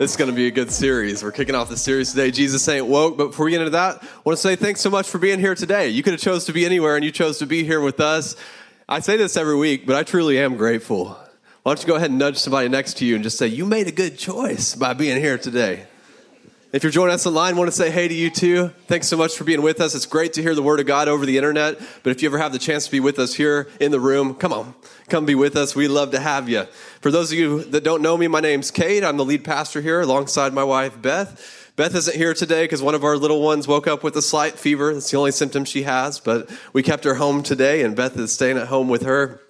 This is going to be a good series. We're kicking off the series today. Jesus ain't woke. But before we get into that, I want to say thanks so much for being here today. You could have chose to be anywhere, and you chose to be here with us. I say this every week, but I truly am grateful. Why don't you go ahead and nudge somebody next to you and just say, You made a good choice by being here today. If you're joining us online, I want to say hey to you too. Thanks so much for being with us. It's great to hear the Word of God over the internet. But if you ever have the chance to be with us here in the room, come on, come be with us. We love to have you. For those of you that don't know me, my name's Kate. I'm the lead pastor here alongside my wife, Beth. Beth isn't here today because one of our little ones woke up with a slight fever. That's the only symptom she has, but we kept her home today, and Beth is staying at home with her.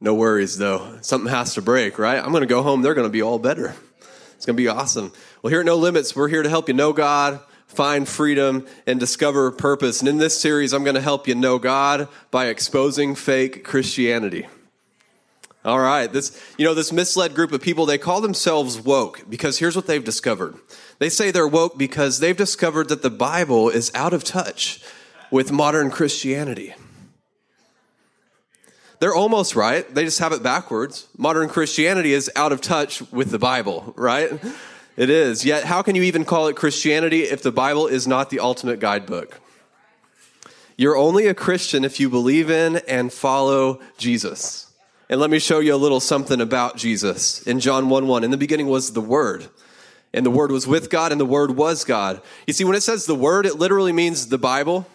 No worries though. Something has to break, right? I'm going to go home. They're going to be all better. It's going to be awesome. Well, here at No Limits, we're here to help you know God, find freedom, and discover purpose. And in this series, I'm going to help you know God by exposing fake Christianity. All right, this you know this misled group of people they call themselves woke because here's what they've discovered. They say they're woke because they've discovered that the Bible is out of touch with modern Christianity. They're almost right. They just have it backwards. Modern Christianity is out of touch with the Bible, right? It is. Yet, how can you even call it Christianity if the Bible is not the ultimate guidebook? You're only a Christian if you believe in and follow Jesus. And let me show you a little something about Jesus. In John 1 1, in the beginning was the Word. And the Word was with God, and the Word was God. You see, when it says the Word, it literally means the Bible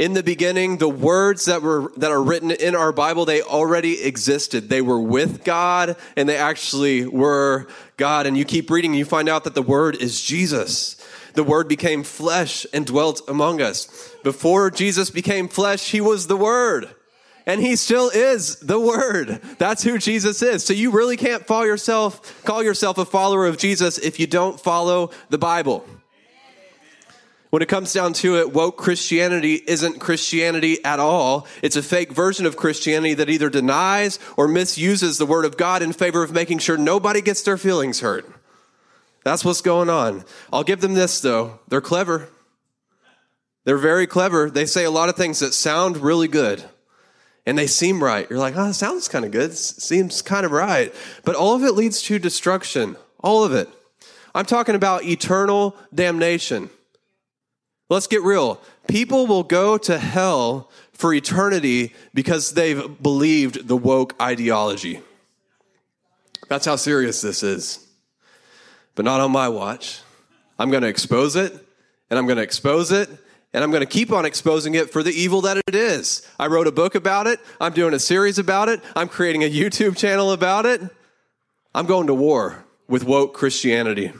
in the beginning the words that were that are written in our bible they already existed. They were with god and they actually were god. And you keep reading and you find out that the word is jesus. The word became flesh and dwelt among us. Before jesus became flesh he was the word. And he still is the word. That's who jesus is. So you really can't call yourself call yourself a follower of jesus if you don't follow the bible when it comes down to it, woke Christianity isn't Christianity at all. It's a fake version of Christianity that either denies or misuses the Word of God in favor of making sure nobody gets their feelings hurt. That's what's going on. I'll give them this, though. They're clever. They're very clever. They say a lot of things that sound really good and they seem right. You're like, oh, it sounds kind of good. Seems kind of right. But all of it leads to destruction. All of it. I'm talking about eternal damnation. Let's get real. People will go to hell for eternity because they've believed the woke ideology. That's how serious this is. But not on my watch. I'm going to expose it, and I'm going to expose it, and I'm going to keep on exposing it for the evil that it is. I wrote a book about it. I'm doing a series about it. I'm creating a YouTube channel about it. I'm going to war with woke Christianity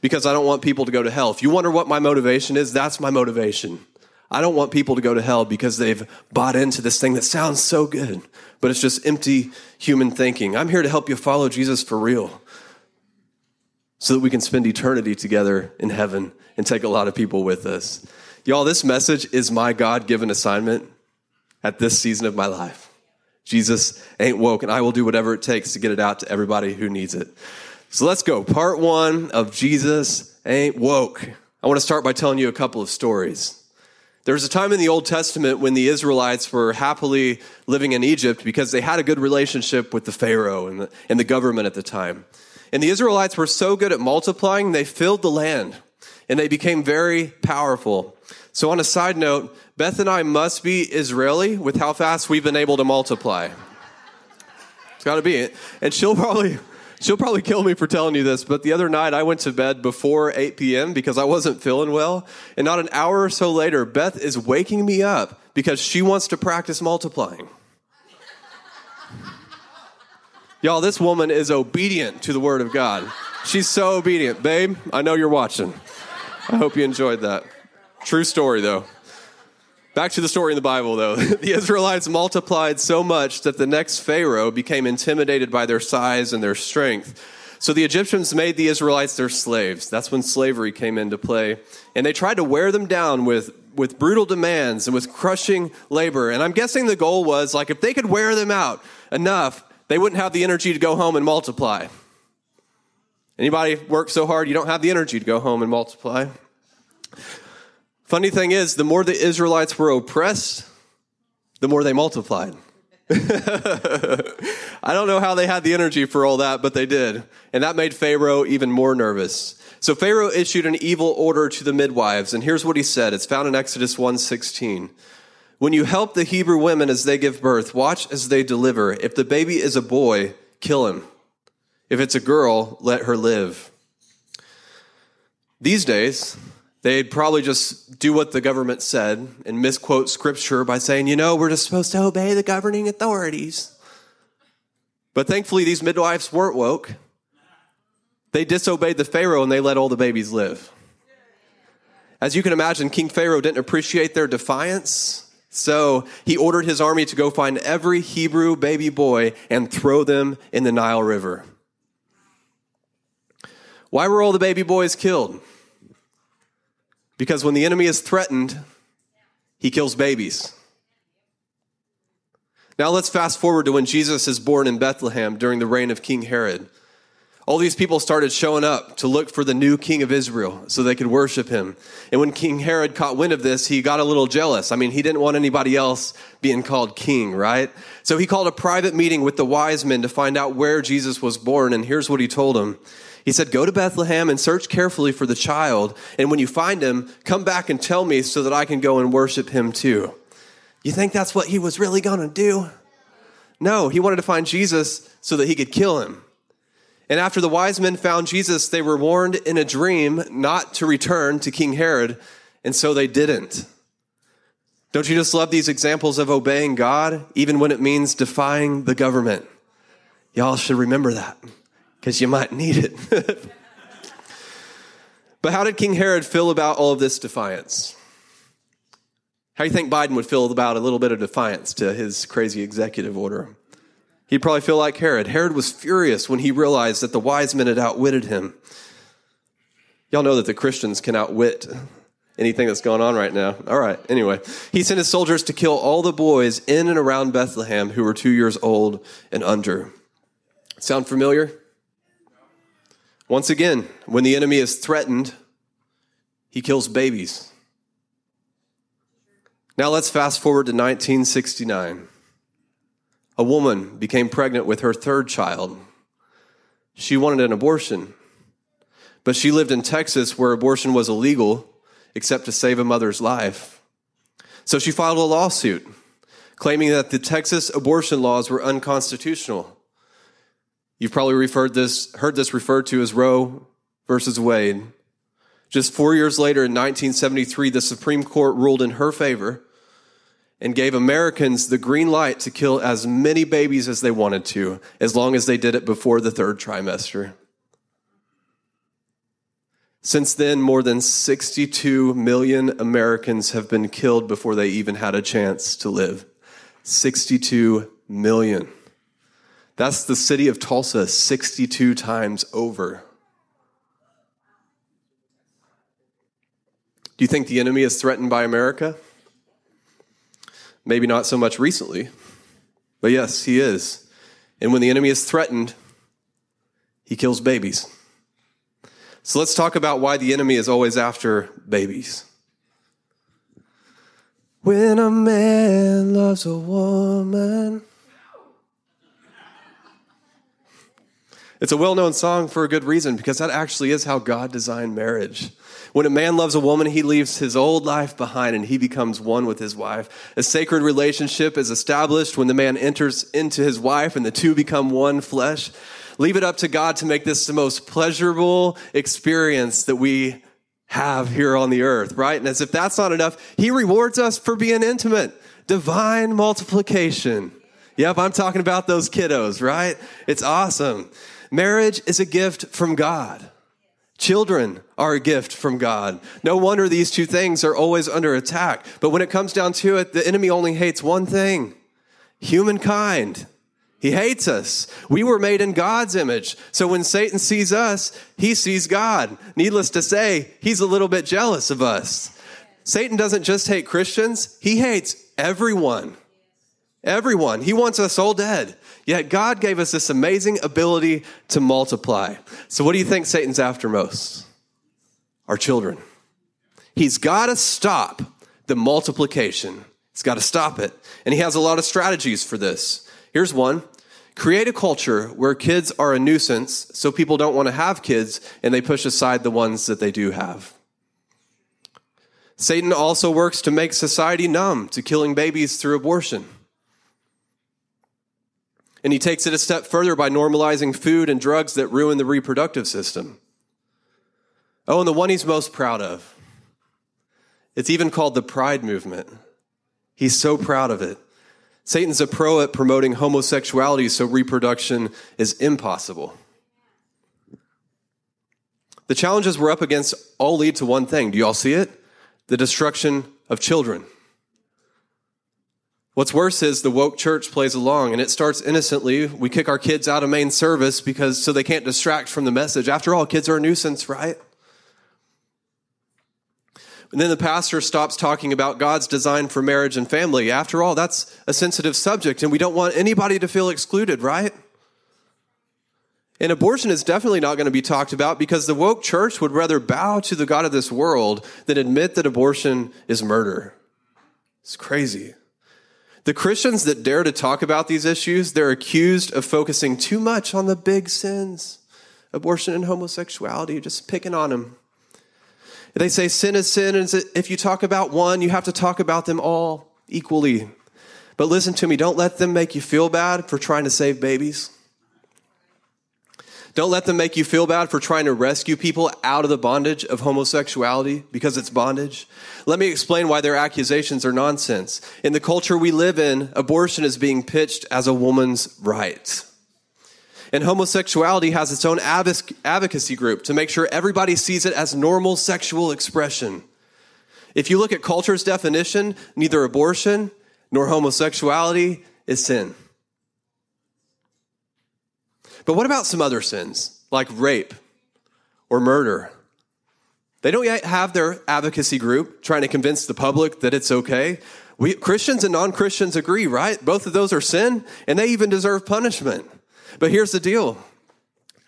because I don't want people to go to hell. If you wonder what my motivation is, that's my motivation. I don't want people to go to hell because they've bought into this thing that sounds so good, but it's just empty human thinking. I'm here to help you follow Jesus for real so that we can spend eternity together in heaven and take a lot of people with us. Y'all, this message is my God given assignment at this season of my life. Jesus ain't woke, and I will do whatever it takes to get it out to everybody who needs it. So let's go. Part one of Jesus ain't woke. I want to start by telling you a couple of stories. There was a time in the Old Testament when the Israelites were happily living in Egypt because they had a good relationship with the Pharaoh and the, and the government at the time. And the Israelites were so good at multiplying, they filled the land and they became very powerful. So, on a side note, Beth and I must be Israeli with how fast we've been able to multiply. It's got to be it. And she'll probably She'll probably kill me for telling you this, but the other night I went to bed before 8 p.m. because I wasn't feeling well. And not an hour or so later, Beth is waking me up because she wants to practice multiplying. Y'all, this woman is obedient to the word of God. She's so obedient. Babe, I know you're watching. I hope you enjoyed that. True story, though. Back to the story in the Bible, though. The Israelites multiplied so much that the next Pharaoh became intimidated by their size and their strength. So the Egyptians made the Israelites their slaves. That's when slavery came into play. And they tried to wear them down with with brutal demands and with crushing labor. And I'm guessing the goal was like if they could wear them out enough, they wouldn't have the energy to go home and multiply. Anybody work so hard you don't have the energy to go home and multiply? Funny thing is, the more the Israelites were oppressed, the more they multiplied. I don't know how they had the energy for all that, but they did. And that made Pharaoh even more nervous. So Pharaoh issued an evil order to the midwives, and here's what he said. It's found in Exodus 1:16. When you help the Hebrew women as they give birth, watch as they deliver. If the baby is a boy, kill him. If it's a girl, let her live. These days, they'd probably just do what the government said and misquote scripture by saying, you know, we're just supposed to obey the governing authorities. But thankfully, these midwives weren't woke. They disobeyed the Pharaoh and they let all the babies live. As you can imagine, King Pharaoh didn't appreciate their defiance. So he ordered his army to go find every Hebrew baby boy and throw them in the Nile River. Why were all the baby boys killed? Because when the enemy is threatened, he kills babies. Now let's fast forward to when Jesus is born in Bethlehem during the reign of King Herod. All these people started showing up to look for the new king of Israel so they could worship him. And when King Herod caught wind of this, he got a little jealous. I mean, he didn't want anybody else being called king, right? So he called a private meeting with the wise men to find out where Jesus was born. And here's what he told them. He said, Go to Bethlehem and search carefully for the child. And when you find him, come back and tell me so that I can go and worship him too. You think that's what he was really going to do? No, he wanted to find Jesus so that he could kill him. And after the wise men found Jesus, they were warned in a dream not to return to King Herod, and so they didn't. Don't you just love these examples of obeying God, even when it means defying the government? Y'all should remember that because you might need it. but how did King Herod feel about all of this defiance? How do you think Biden would feel about a little bit of defiance to his crazy executive order? He'd probably feel like Herod. Herod was furious when he realized that the wise men had outwitted him. Y'all know that the Christians can outwit anything that's going on right now. All right, anyway. He sent his soldiers to kill all the boys in and around Bethlehem who were two years old and under. Sound familiar? Once again, when the enemy is threatened, he kills babies. Now let's fast forward to 1969. A woman became pregnant with her third child. She wanted an abortion, but she lived in Texas where abortion was illegal except to save a mother's life. So she filed a lawsuit claiming that the Texas abortion laws were unconstitutional. You've probably referred this, heard this referred to as Roe versus Wade. Just four years later, in 1973, the Supreme Court ruled in her favor and gave Americans the green light to kill as many babies as they wanted to, as long as they did it before the third trimester. Since then, more than 62 million Americans have been killed before they even had a chance to live. 62 million. That's the city of Tulsa 62 times over. Do you think the enemy is threatened by America? Maybe not so much recently, but yes, he is. And when the enemy is threatened, he kills babies. So let's talk about why the enemy is always after babies. When a man loves a woman, It's a well known song for a good reason because that actually is how God designed marriage. When a man loves a woman, he leaves his old life behind and he becomes one with his wife. A sacred relationship is established when the man enters into his wife and the two become one flesh. Leave it up to God to make this the most pleasurable experience that we have here on the earth, right? And as if that's not enough, he rewards us for being intimate. Divine multiplication. Yep, I'm talking about those kiddos, right? It's awesome. Marriage is a gift from God. Children are a gift from God. No wonder these two things are always under attack. But when it comes down to it, the enemy only hates one thing humankind. He hates us. We were made in God's image. So when Satan sees us, he sees God. Needless to say, he's a little bit jealous of us. Satan doesn't just hate Christians, he hates everyone. Everyone. He wants us all dead. Yet God gave us this amazing ability to multiply. So, what do you think Satan's after most? Our children. He's got to stop the multiplication. He's got to stop it. And he has a lot of strategies for this. Here's one create a culture where kids are a nuisance so people don't want to have kids and they push aside the ones that they do have. Satan also works to make society numb to killing babies through abortion. And he takes it a step further by normalizing food and drugs that ruin the reproductive system. Oh, and the one he's most proud of. It's even called the Pride Movement. He's so proud of it. Satan's a pro at promoting homosexuality, so reproduction is impossible. The challenges we're up against all lead to one thing. Do you all see it? The destruction of children. What's worse is the woke church plays along and it starts innocently. We kick our kids out of main service because so they can't distract from the message. After all, kids are a nuisance, right? And then the pastor stops talking about God's design for marriage and family. After all, that's a sensitive subject and we don't want anybody to feel excluded, right? And abortion is definitely not going to be talked about because the woke church would rather bow to the God of this world than admit that abortion is murder. It's crazy. The Christians that dare to talk about these issues, they're accused of focusing too much on the big sins abortion and homosexuality, just picking on them. They say sin is sin, and if you talk about one, you have to talk about them all equally. But listen to me, don't let them make you feel bad for trying to save babies. Don't let them make you feel bad for trying to rescue people out of the bondage of homosexuality because it's bondage. Let me explain why their accusations are nonsense. In the culture we live in, abortion is being pitched as a woman's right. And homosexuality has its own advocacy group to make sure everybody sees it as normal sexual expression. If you look at culture's definition, neither abortion nor homosexuality is sin. But what about some other sins, like rape or murder? They don't yet have their advocacy group trying to convince the public that it's okay. We, Christians and non Christians agree, right? Both of those are sin, and they even deserve punishment. But here's the deal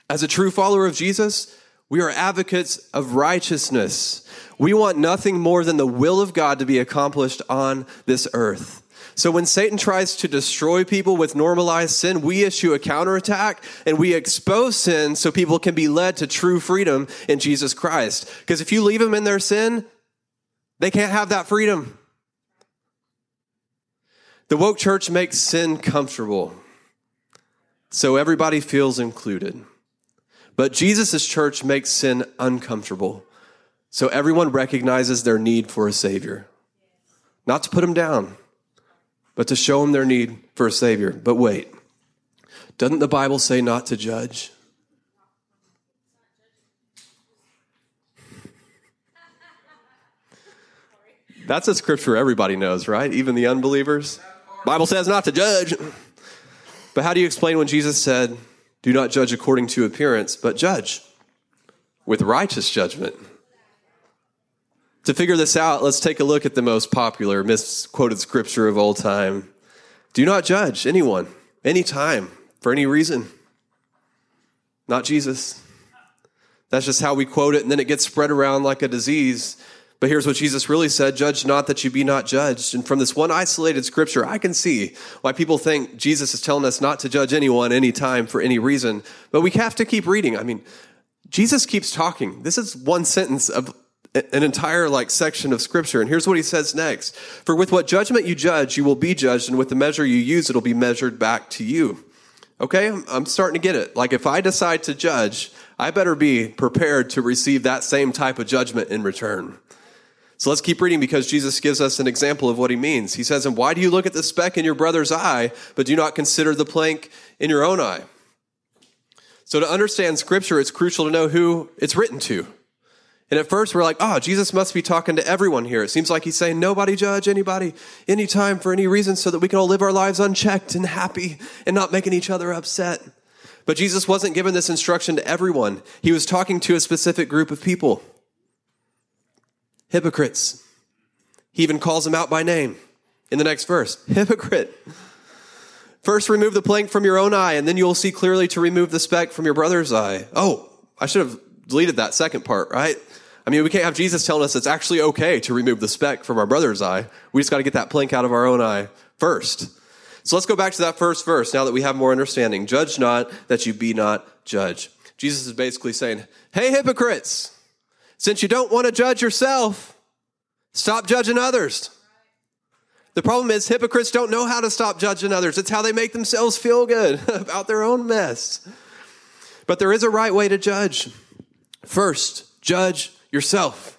as a true follower of Jesus, we are advocates of righteousness. We want nothing more than the will of God to be accomplished on this earth. So when Satan tries to destroy people with normalized sin, we issue a counterattack and we expose sin so people can be led to true freedom in Jesus Christ. Because if you leave them in their sin, they can't have that freedom. The woke church makes sin comfortable so everybody feels included. But Jesus' church makes sin uncomfortable so everyone recognizes their need for a Savior. Not to put them down, but to show them their need for a Savior. But wait, doesn't the Bible say not to judge? That's a scripture everybody knows, right? Even the unbelievers. Bible says not to judge. But how do you explain when Jesus said, "Do not judge according to appearance, but judge with righteous judgment"? To figure this out, let's take a look at the most popular misquoted scripture of all time. Do not judge anyone, anytime, for any reason. Not Jesus. That's just how we quote it, and then it gets spread around like a disease. But here's what Jesus really said Judge not that you be not judged. And from this one isolated scripture, I can see why people think Jesus is telling us not to judge anyone, anytime, for any reason. But we have to keep reading. I mean, Jesus keeps talking. This is one sentence of an entire like section of scripture. And here's what he says next. For with what judgment you judge, you will be judged, and with the measure you use, it'll be measured back to you. Okay, I'm starting to get it. Like if I decide to judge, I better be prepared to receive that same type of judgment in return. So let's keep reading because Jesus gives us an example of what he means. He says, And why do you look at the speck in your brother's eye, but do not consider the plank in your own eye? So to understand scripture, it's crucial to know who it's written to. And at first, we're like, oh, Jesus must be talking to everyone here. It seems like he's saying, nobody judge anybody anytime for any reason so that we can all live our lives unchecked and happy and not making each other upset. But Jesus wasn't giving this instruction to everyone, he was talking to a specific group of people hypocrites, He even calls them out by name in the next verse hypocrite. First, remove the plank from your own eye, and then you'll see clearly to remove the speck from your brother's eye. Oh, I should have deleted that second part, right? I mean, we can't have Jesus telling us it's actually okay to remove the speck from our brother's eye. We just got to get that plank out of our own eye first. So let's go back to that first verse now that we have more understanding. Judge not that you be not judged. Jesus is basically saying, Hey, hypocrites, since you don't want to judge yourself, stop judging others. The problem is, hypocrites don't know how to stop judging others. It's how they make themselves feel good about their own mess. But there is a right way to judge. First, judge yourself.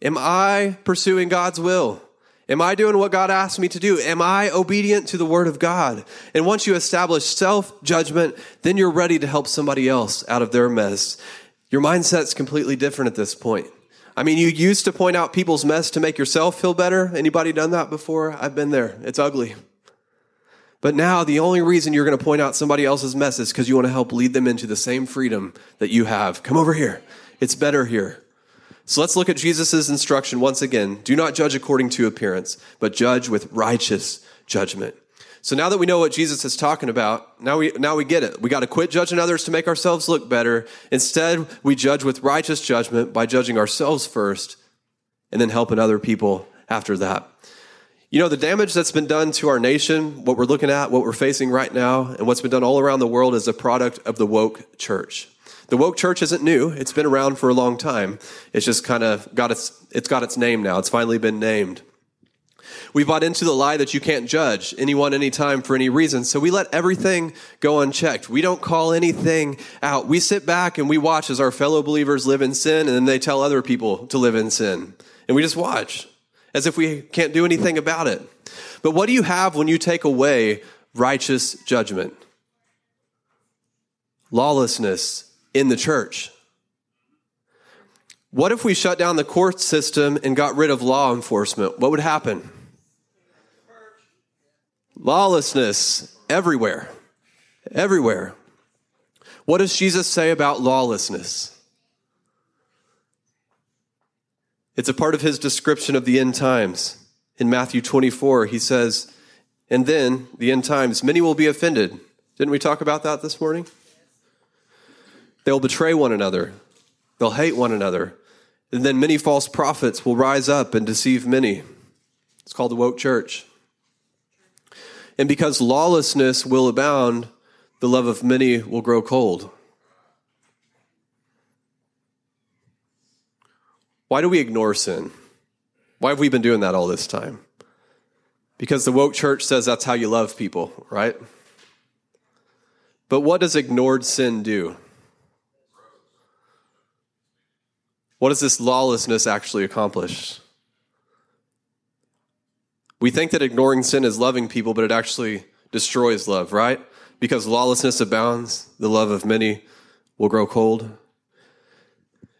Am I pursuing God's will? Am I doing what God asked me to do? Am I obedient to the word of God? And once you establish self judgment, then you're ready to help somebody else out of their mess. Your mindset's completely different at this point. I mean, you used to point out people's mess to make yourself feel better. Anybody done that before? I've been there. It's ugly. But now the only reason you're going to point out somebody else's mess is because you want to help lead them into the same freedom that you have. Come over here. It's better here. So let's look at Jesus' instruction once again. Do not judge according to appearance, but judge with righteous judgment. So now that we know what Jesus is talking about, now we, now we get it. We got to quit judging others to make ourselves look better. Instead, we judge with righteous judgment by judging ourselves first and then helping other people after that. You know, the damage that's been done to our nation, what we're looking at, what we're facing right now, and what's been done all around the world is a product of the woke church. The woke church isn't new. It's been around for a long time. It's just kind of got its, it's got its name now. It's finally been named. We bought into the lie that you can't judge anyone anytime for any reason. So we let everything go unchecked. We don't call anything out. We sit back and we watch as our fellow believers live in sin and then they tell other people to live in sin. And we just watch as if we can't do anything about it. But what do you have when you take away righteous judgment? Lawlessness in the church. What if we shut down the court system and got rid of law enforcement? What would happen? Lawlessness everywhere. Everywhere. What does Jesus say about lawlessness? It's a part of his description of the end times. In Matthew 24, he says, And then, the end times, many will be offended. Didn't we talk about that this morning? They'll betray one another. They'll hate one another. And then many false prophets will rise up and deceive many. It's called the woke church. And because lawlessness will abound, the love of many will grow cold. Why do we ignore sin? Why have we been doing that all this time? Because the woke church says that's how you love people, right? But what does ignored sin do? What does this lawlessness actually accomplish? We think that ignoring sin is loving people, but it actually destroys love, right? Because lawlessness abounds, the love of many will grow cold.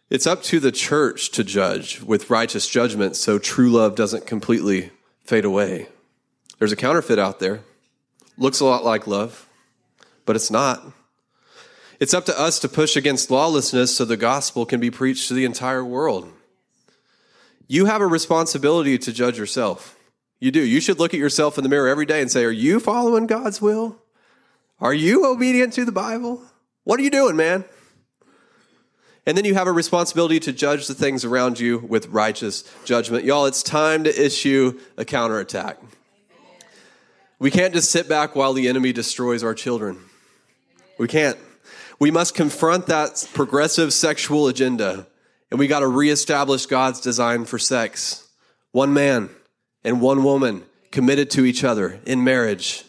It's up to the church to judge with righteous judgment so true love doesn't completely fade away. There's a counterfeit out there. Looks a lot like love, but it's not. It's up to us to push against lawlessness so the gospel can be preached to the entire world. You have a responsibility to judge yourself. You do. You should look at yourself in the mirror every day and say, Are you following God's will? Are you obedient to the Bible? What are you doing, man? And then you have a responsibility to judge the things around you with righteous judgment. Y'all, it's time to issue a counterattack. We can't just sit back while the enemy destroys our children. We can't. We must confront that progressive sexual agenda, and we got to reestablish God's design for sex. One man and one woman committed to each other in marriage.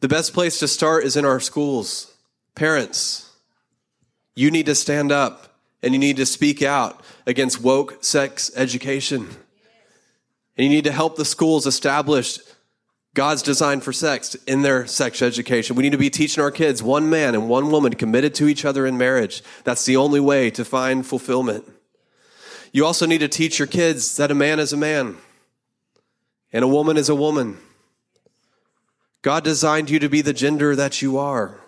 The best place to start is in our schools. Parents, you need to stand up and you need to speak out against woke sex education. And you need to help the schools establish God's design for sex in their sex education. We need to be teaching our kids one man and one woman committed to each other in marriage. That's the only way to find fulfillment. You also need to teach your kids that a man is a man and a woman is a woman. God designed you to be the gender that you are.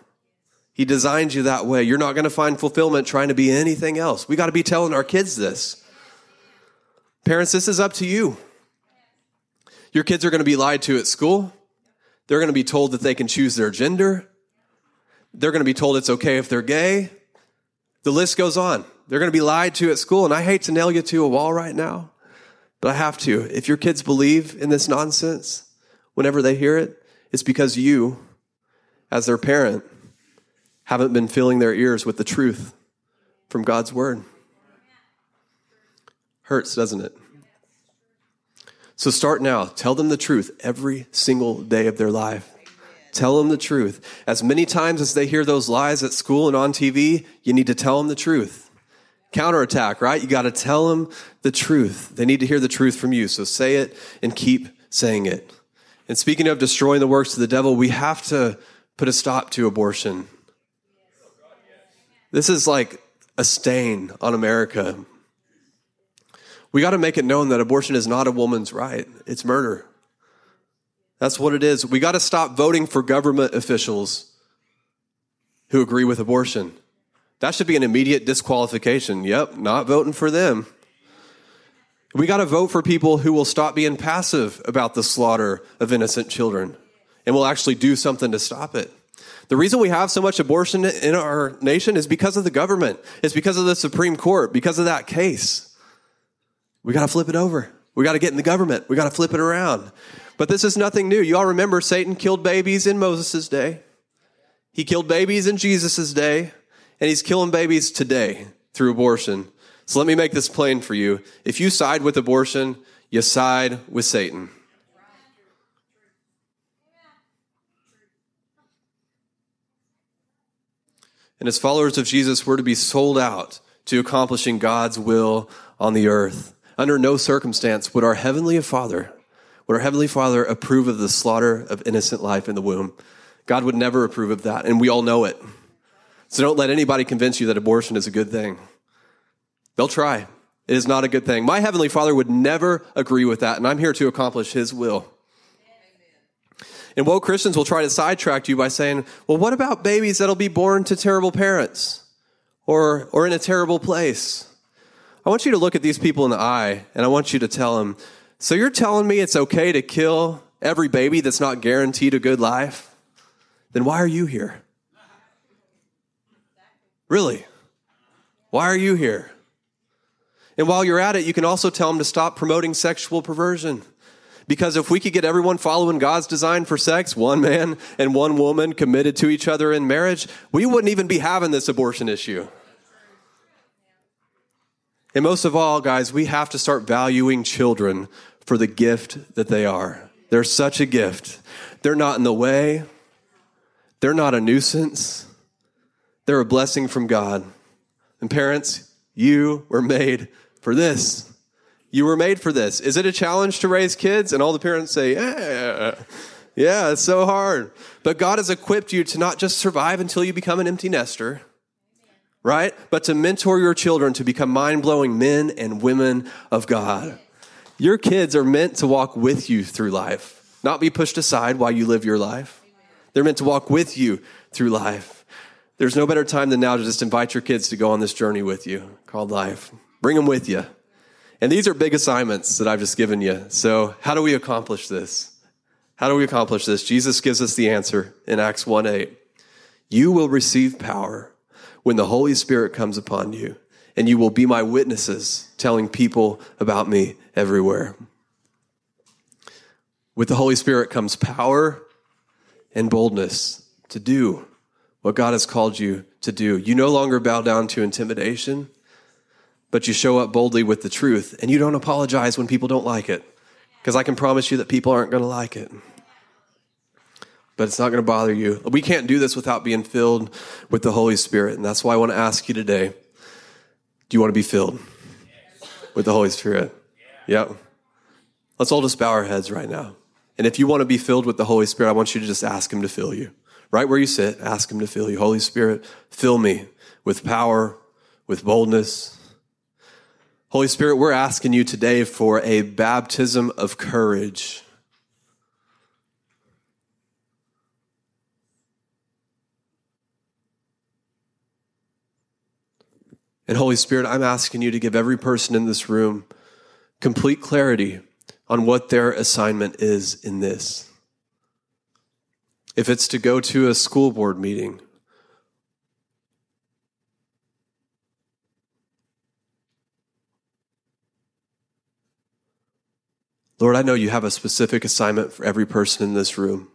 He designed you that way. You're not going to find fulfillment trying to be anything else. We got to be telling our kids this. Parents, this is up to you. Your kids are going to be lied to at school. They're going to be told that they can choose their gender. They're going to be told it's okay if they're gay. The list goes on. They're going to be lied to at school. And I hate to nail you to a wall right now, but I have to. If your kids believe in this nonsense, whenever they hear it, it's because you, as their parent, haven't been filling their ears with the truth from God's word. Hurts, doesn't it? So start now. Tell them the truth every single day of their life. Tell them the truth. As many times as they hear those lies at school and on TV, you need to tell them the truth. Counterattack, right? You got to tell them the truth. They need to hear the truth from you. So say it and keep saying it. And speaking of destroying the works of the devil, we have to put a stop to abortion. This is like a stain on America. We got to make it known that abortion is not a woman's right, it's murder. That's what it is. We got to stop voting for government officials who agree with abortion. That should be an immediate disqualification. Yep, not voting for them. We got to vote for people who will stop being passive about the slaughter of innocent children and will actually do something to stop it. The reason we have so much abortion in our nation is because of the government. It's because of the Supreme Court, because of that case. We got to flip it over. We got to get in the government. We got to flip it around. But this is nothing new. You all remember Satan killed babies in Moses' day. He killed babies in Jesus' day, and he's killing babies today through abortion. So let me make this plain for you. If you side with abortion, you side with Satan. And as followers of Jesus, we're to be sold out to accomplishing God's will on the earth. Under no circumstance would our Heavenly Father, would our Heavenly Father approve of the slaughter of innocent life in the womb? God would never approve of that, and we all know it. So don't let anybody convince you that abortion is a good thing. They'll try. It is not a good thing. My Heavenly Father would never agree with that, and I'm here to accomplish His will. And woke Christians will try to sidetrack you by saying, well, what about babies that'll be born to terrible parents or, or in a terrible place? I want you to look at these people in the eye and I want you to tell them, so you're telling me it's okay to kill every baby that's not guaranteed a good life? Then why are you here? Really? Why are you here? And while you're at it, you can also tell them to stop promoting sexual perversion. Because if we could get everyone following God's design for sex, one man and one woman committed to each other in marriage, we wouldn't even be having this abortion issue. And most of all, guys, we have to start valuing children for the gift that they are. They're such a gift. They're not in the way, they're not a nuisance, they're a blessing from God. And parents, you were made for this. You were made for this. Is it a challenge to raise kids? And all the parents say, yeah, yeah, it's so hard. But God has equipped you to not just survive until you become an empty nester, right? But to mentor your children to become mind blowing men and women of God. Your kids are meant to walk with you through life, not be pushed aside while you live your life. They're meant to walk with you through life. There's no better time than now to just invite your kids to go on this journey with you called life. Bring them with you. And these are big assignments that I've just given you. So, how do we accomplish this? How do we accomplish this? Jesus gives us the answer in Acts 1 8. You will receive power when the Holy Spirit comes upon you, and you will be my witnesses, telling people about me everywhere. With the Holy Spirit comes power and boldness to do what God has called you to do. You no longer bow down to intimidation but you show up boldly with the truth and you don't apologize when people don't like it. Because I can promise you that people aren't going to like it. But it's not going to bother you. We can't do this without being filled with the Holy Spirit. And that's why I want to ask you today do you want to be filled with the Holy Spirit? Yep. Let's all just bow our heads right now. And if you want to be filled with the Holy Spirit, I want you to just ask Him to fill you. Right where you sit, ask Him to fill you. Holy Spirit, fill me with power, with boldness, Holy Spirit, we're asking you today for a baptism of courage. And Holy Spirit, I'm asking you to give every person in this room complete clarity on what their assignment is in this. If it's to go to a school board meeting, Lord, I know you have a specific assignment for every person in this room.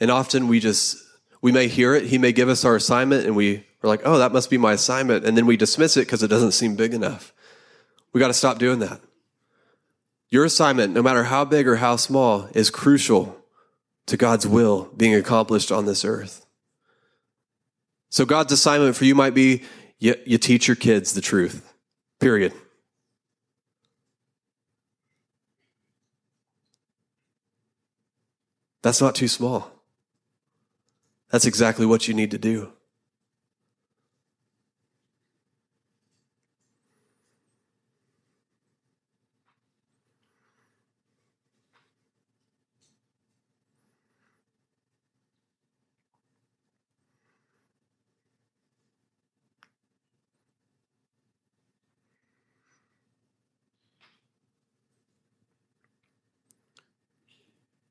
And often we just, we may hear it. He may give us our assignment and we are like, oh, that must be my assignment. And then we dismiss it because it doesn't seem big enough. We got to stop doing that. Your assignment, no matter how big or how small, is crucial to God's will being accomplished on this earth. So God's assignment for you might be you, you teach your kids the truth, period. That's not too small. That's exactly what you need to do.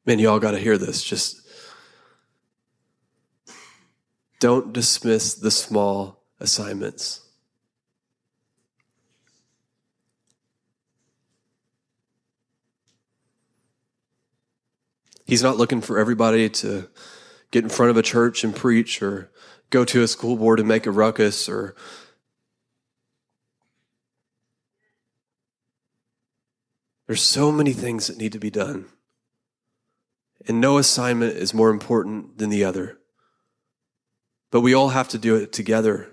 Man, y'all got to hear this. Just don't dismiss the small assignments. He's not looking for everybody to get in front of a church and preach or go to a school board and make a ruckus or There's so many things that need to be done. And no assignment is more important than the other. But we all have to do it together.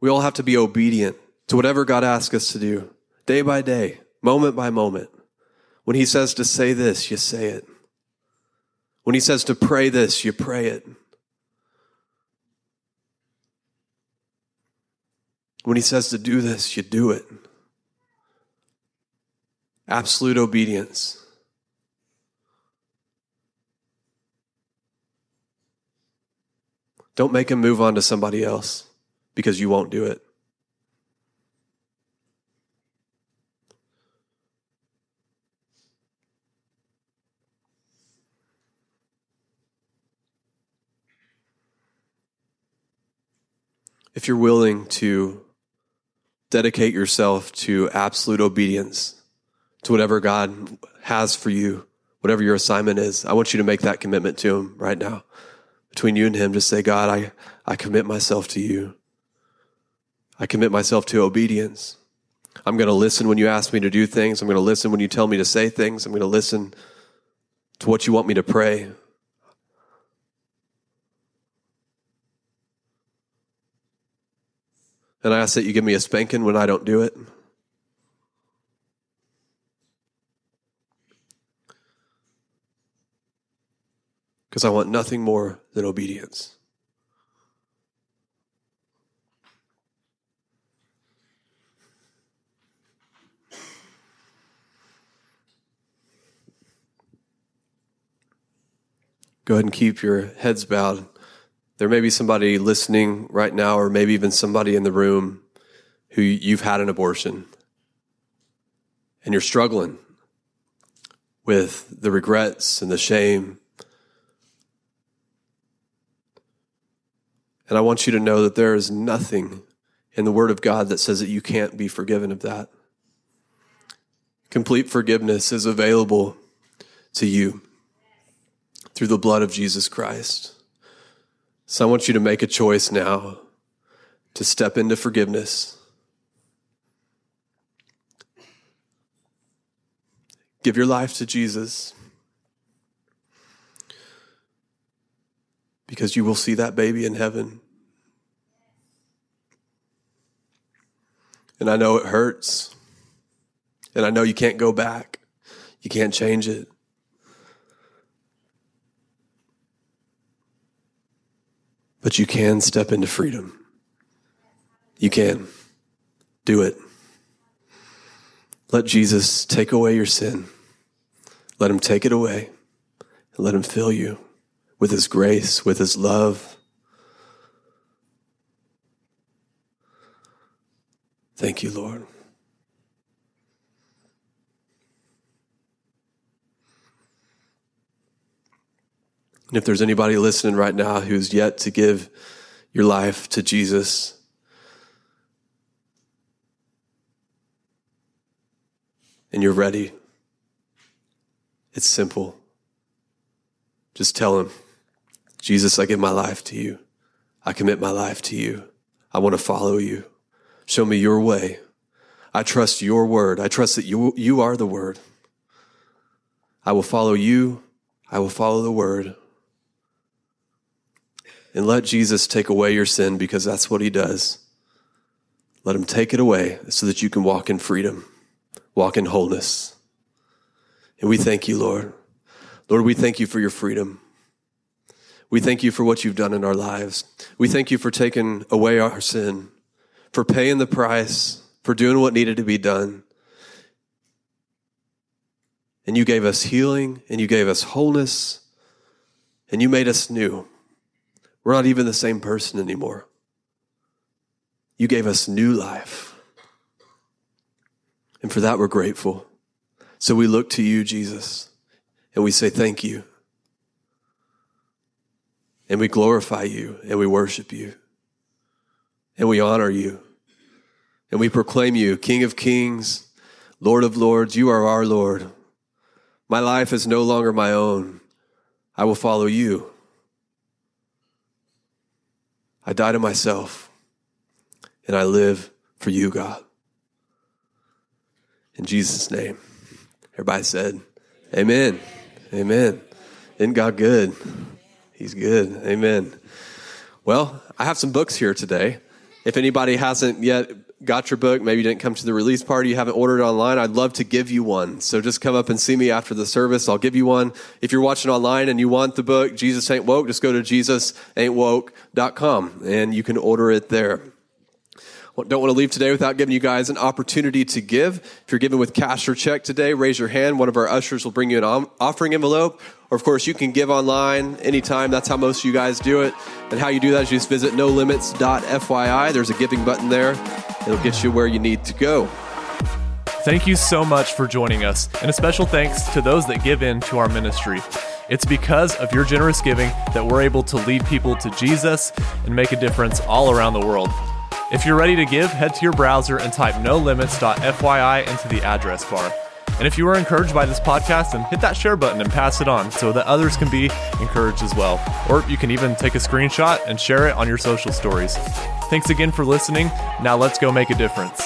We all have to be obedient to whatever God asks us to do, day by day, moment by moment. When He says to say this, you say it. When He says to pray this, you pray it. When He says to do this, you do it. Absolute obedience. Don't make him move on to somebody else because you won't do it. If you're willing to dedicate yourself to absolute obedience to whatever God has for you, whatever your assignment is, I want you to make that commitment to Him right now between you and him, just say, God, I, I commit myself to you. I commit myself to obedience. I'm going to listen when you ask me to do things. I'm going to listen when you tell me to say things. I'm going to listen to what you want me to pray. And I ask that you give me a spanking when I don't do it. Because I want nothing more than obedience. Go ahead and keep your heads bowed. There may be somebody listening right now, or maybe even somebody in the room who you've had an abortion and you're struggling with the regrets and the shame And I want you to know that there is nothing in the Word of God that says that you can't be forgiven of that. Complete forgiveness is available to you through the blood of Jesus Christ. So I want you to make a choice now to step into forgiveness. Give your life to Jesus. because you will see that baby in heaven. And I know it hurts. And I know you can't go back. You can't change it. But you can step into freedom. You can. Do it. Let Jesus take away your sin. Let him take it away and let him fill you with His grace, with His love. Thank you, Lord. And if there's anybody listening right now who's yet to give your life to Jesus, and you're ready, it's simple. Just tell him, Jesus, I give my life to you. I commit my life to you. I want to follow you. Show me your way. I trust your word. I trust that you, you are the word. I will follow you. I will follow the word. And let Jesus take away your sin because that's what he does. Let him take it away so that you can walk in freedom, walk in wholeness. And we thank you, Lord. Lord, we thank you for your freedom. We thank you for what you've done in our lives. We thank you for taking away our sin, for paying the price, for doing what needed to be done. And you gave us healing and you gave us wholeness and you made us new. We're not even the same person anymore. You gave us new life. And for that, we're grateful. So we look to you, Jesus, and we say thank you. And we glorify you and we worship you and we honor you and we proclaim you King of Kings, Lord of Lords. You are our Lord. My life is no longer my own. I will follow you. I die to myself and I live for you, God. In Jesus' name. Everybody said, Amen. Amen. Isn't God good? He's good. Amen. Well, I have some books here today. If anybody hasn't yet got your book, maybe you didn't come to the release party, you haven't ordered online, I'd love to give you one. So just come up and see me after the service. I'll give you one. If you're watching online and you want the book, Jesus Ain't Woke, just go to jesusaintwoke.com and you can order it there. Don't want to leave today without giving you guys an opportunity to give. If you're giving with cash or check today, raise your hand. One of our ushers will bring you an offering envelope. Or, of course, you can give online anytime. That's how most of you guys do it. And how you do that is you just visit nolimits.fyi. There's a giving button there. It'll get you where you need to go. Thank you so much for joining us, and a special thanks to those that give in to our ministry. It's because of your generous giving that we're able to lead people to Jesus and make a difference all around the world. If you're ready to give, head to your browser and type nolimits.fyi into the address bar. And if you were encouraged by this podcast, then hit that share button and pass it on so that others can be encouraged as well. Or you can even take a screenshot and share it on your social stories. Thanks again for listening. Now let's go make a difference.